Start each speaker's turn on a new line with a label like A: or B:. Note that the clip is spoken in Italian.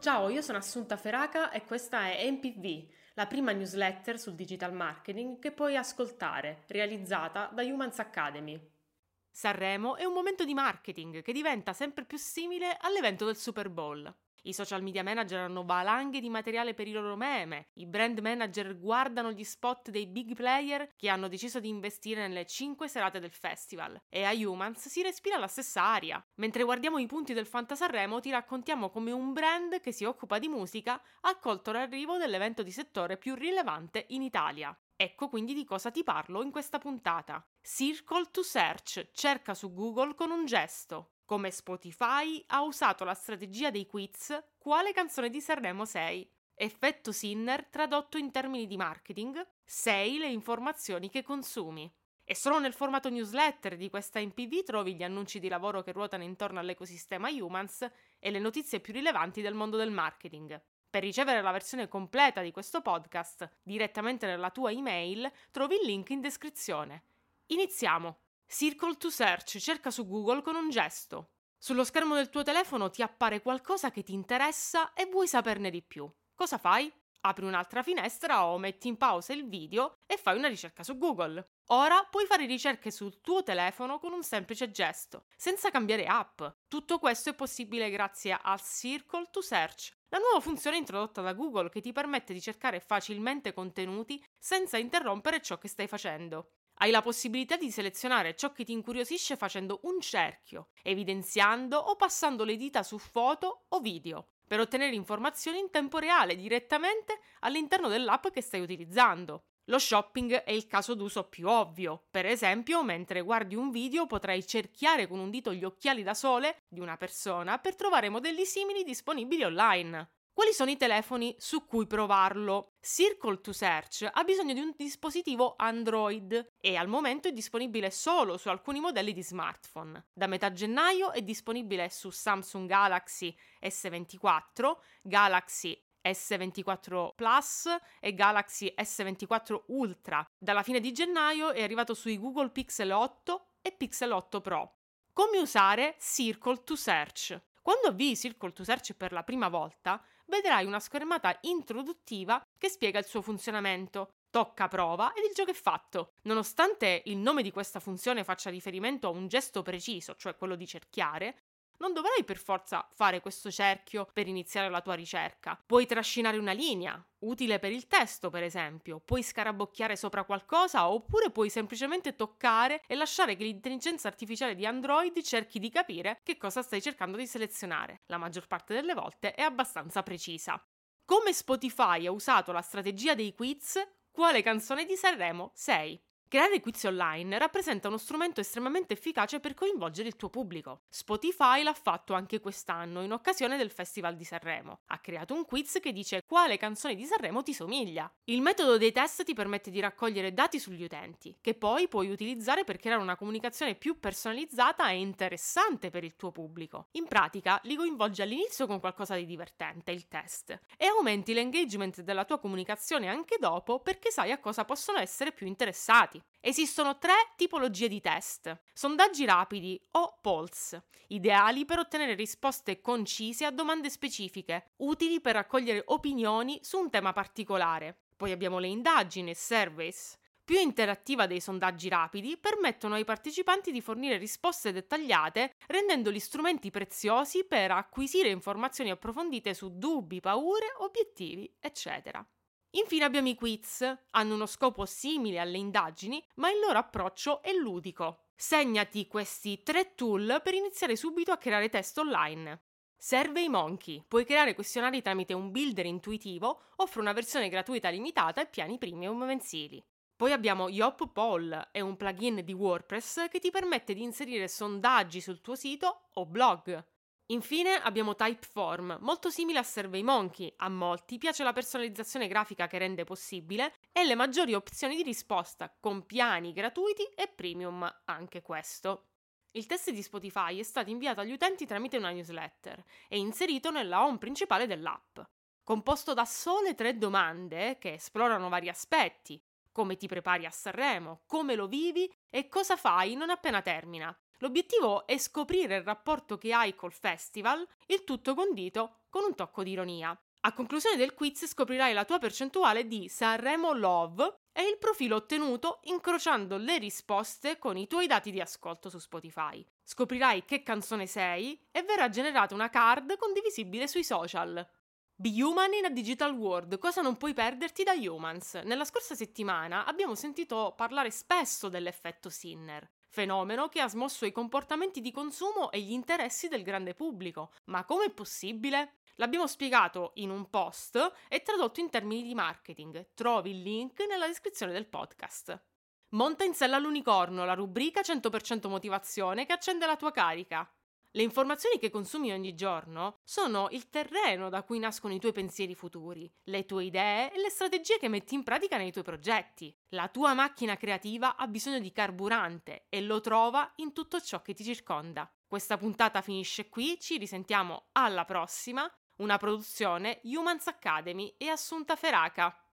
A: Ciao, io sono Assunta Feraca e questa è MPV, la prima newsletter sul digital marketing che puoi ascoltare, realizzata da Humans Academy. Sanremo è un momento di marketing che diventa sempre più simile all'evento del Super Bowl. I social media manager hanno valanghe di materiale per i loro meme, i brand manager guardano gli spot dei big player che hanno deciso di investire nelle 5 serate del festival e a Humans si respira la stessa aria. Mentre guardiamo i punti del Fantasarremo ti raccontiamo come un brand che si occupa di musica ha colto l'arrivo dell'evento di settore più rilevante in Italia. Ecco quindi di cosa ti parlo in questa puntata. Circle to Search, cerca su Google con un gesto. Come Spotify ha usato la strategia dei quiz Quale canzone di Sanremo sei? Effetto Sinner tradotto in termini di marketing, sei le informazioni che consumi. E solo nel formato newsletter di questa MPV trovi gli annunci di lavoro che ruotano intorno all'ecosistema Humans e le notizie più rilevanti del mondo del marketing. Per ricevere la versione completa di questo podcast direttamente nella tua email trovi il link in descrizione. Iniziamo! Circle to Search cerca su Google con un gesto. Sullo schermo del tuo telefono ti appare qualcosa che ti interessa e vuoi saperne di più. Cosa fai? Apri un'altra finestra o metti in pausa il video e fai una ricerca su Google. Ora puoi fare ricerche sul tuo telefono con un semplice gesto, senza cambiare app. Tutto questo è possibile grazie al Circle to Search, la nuova funzione introdotta da Google che ti permette di cercare facilmente contenuti senza interrompere ciò che stai facendo. Hai la possibilità di selezionare ciò che ti incuriosisce facendo un cerchio, evidenziando o passando le dita su foto o video, per ottenere informazioni in tempo reale direttamente all'interno dell'app che stai utilizzando. Lo shopping è il caso d'uso più ovvio. Per esempio, mentre guardi un video potrai cerchiare con un dito gli occhiali da sole di una persona per trovare modelli simili disponibili online. Quali sono i telefoni su cui provarlo? Circle to Search ha bisogno di un dispositivo Android e al momento è disponibile solo su alcuni modelli di smartphone. Da metà gennaio è disponibile su Samsung Galaxy S24, Galaxy S24 Plus e Galaxy S24 Ultra. Dalla fine di gennaio è arrivato sui Google Pixel 8 e Pixel 8 Pro. Come usare Circle to Search? Quando avvii Circle to Search per la prima volta, vedrai una schermata introduttiva che spiega il suo funzionamento. Tocca prova ed il gioco è fatto. Nonostante il nome di questa funzione faccia riferimento a un gesto preciso, cioè quello di cerchiare, non dovrai per forza fare questo cerchio per iniziare la tua ricerca. Puoi trascinare una linea, utile per il testo per esempio, puoi scarabocchiare sopra qualcosa oppure puoi semplicemente toccare e lasciare che l'intelligenza artificiale di Android cerchi di capire che cosa stai cercando di selezionare. La maggior parte delle volte è abbastanza precisa. Come Spotify ha usato la strategia dei quiz, quale canzone di Sanremo sei? Creare quiz online rappresenta uno strumento estremamente efficace per coinvolgere il tuo pubblico. Spotify l'ha fatto anche quest'anno in occasione del Festival di Sanremo. Ha creato un quiz che dice quale canzone di Sanremo ti somiglia. Il metodo dei test ti permette di raccogliere dati sugli utenti, che poi puoi utilizzare per creare una comunicazione più personalizzata e interessante per il tuo pubblico. In pratica, li coinvolgi all'inizio con qualcosa di divertente, il test, e aumenti l'engagement della tua comunicazione anche dopo perché sai a cosa possono essere più interessati. Esistono tre tipologie di test. Sondaggi rapidi o polls, ideali per ottenere risposte concise a domande specifiche, utili per raccogliere opinioni su un tema particolare. Poi abbiamo le indagini, surveys. Più interattiva dei sondaggi rapidi, permettono ai partecipanti di fornire risposte dettagliate, rendendoli strumenti preziosi per acquisire informazioni approfondite su dubbi, paure, obiettivi, eccetera. Infine abbiamo i quiz. Hanno uno scopo simile alle indagini, ma il loro approccio è ludico. Segnati questi tre tool per iniziare subito a creare test online. Serve i Monkey. Puoi creare questionari tramite un builder intuitivo, offre una versione gratuita limitata e piani premium mensili. Poi abbiamo Yop Poll, è un plugin di WordPress che ti permette di inserire sondaggi sul tuo sito o blog. Infine abbiamo Typeform, molto simile a SurveyMonkey. A molti piace la personalizzazione grafica che rende possibile e le maggiori opzioni di risposta, con piani gratuiti e premium, anche questo. Il test di Spotify è stato inviato agli utenti tramite una newsletter e inserito nella home principale dell'app. Composto da sole tre domande che esplorano vari aspetti, come ti prepari a Sanremo, come lo vivi e cosa fai non appena termina. L'obiettivo è scoprire il rapporto che hai col festival, il tutto condito con un tocco di ironia. A conclusione del quiz scoprirai la tua percentuale di Sanremo Love e il profilo ottenuto incrociando le risposte con i tuoi dati di ascolto su Spotify. Scoprirai che canzone sei e verrà generata una card condivisibile sui social. Be Human in a Digital World, cosa non puoi perderti da Humans? Nella scorsa settimana abbiamo sentito parlare spesso dell'effetto Sinner, fenomeno che ha smosso i comportamenti di consumo e gli interessi del grande pubblico. Ma com'è possibile? L'abbiamo spiegato in un post e tradotto in termini di marketing. Trovi il link nella descrizione del podcast. Monta in sella all'unicorno, la rubrica 100% motivazione che accende la tua carica. Le informazioni che consumi ogni giorno sono il terreno da cui nascono i tuoi pensieri futuri, le tue idee e le strategie che metti in pratica nei tuoi progetti. La tua macchina creativa ha bisogno di carburante e lo trova in tutto ciò che ti circonda. Questa puntata finisce qui, ci risentiamo alla prossima una produzione Humans Academy e Assunta Feraca.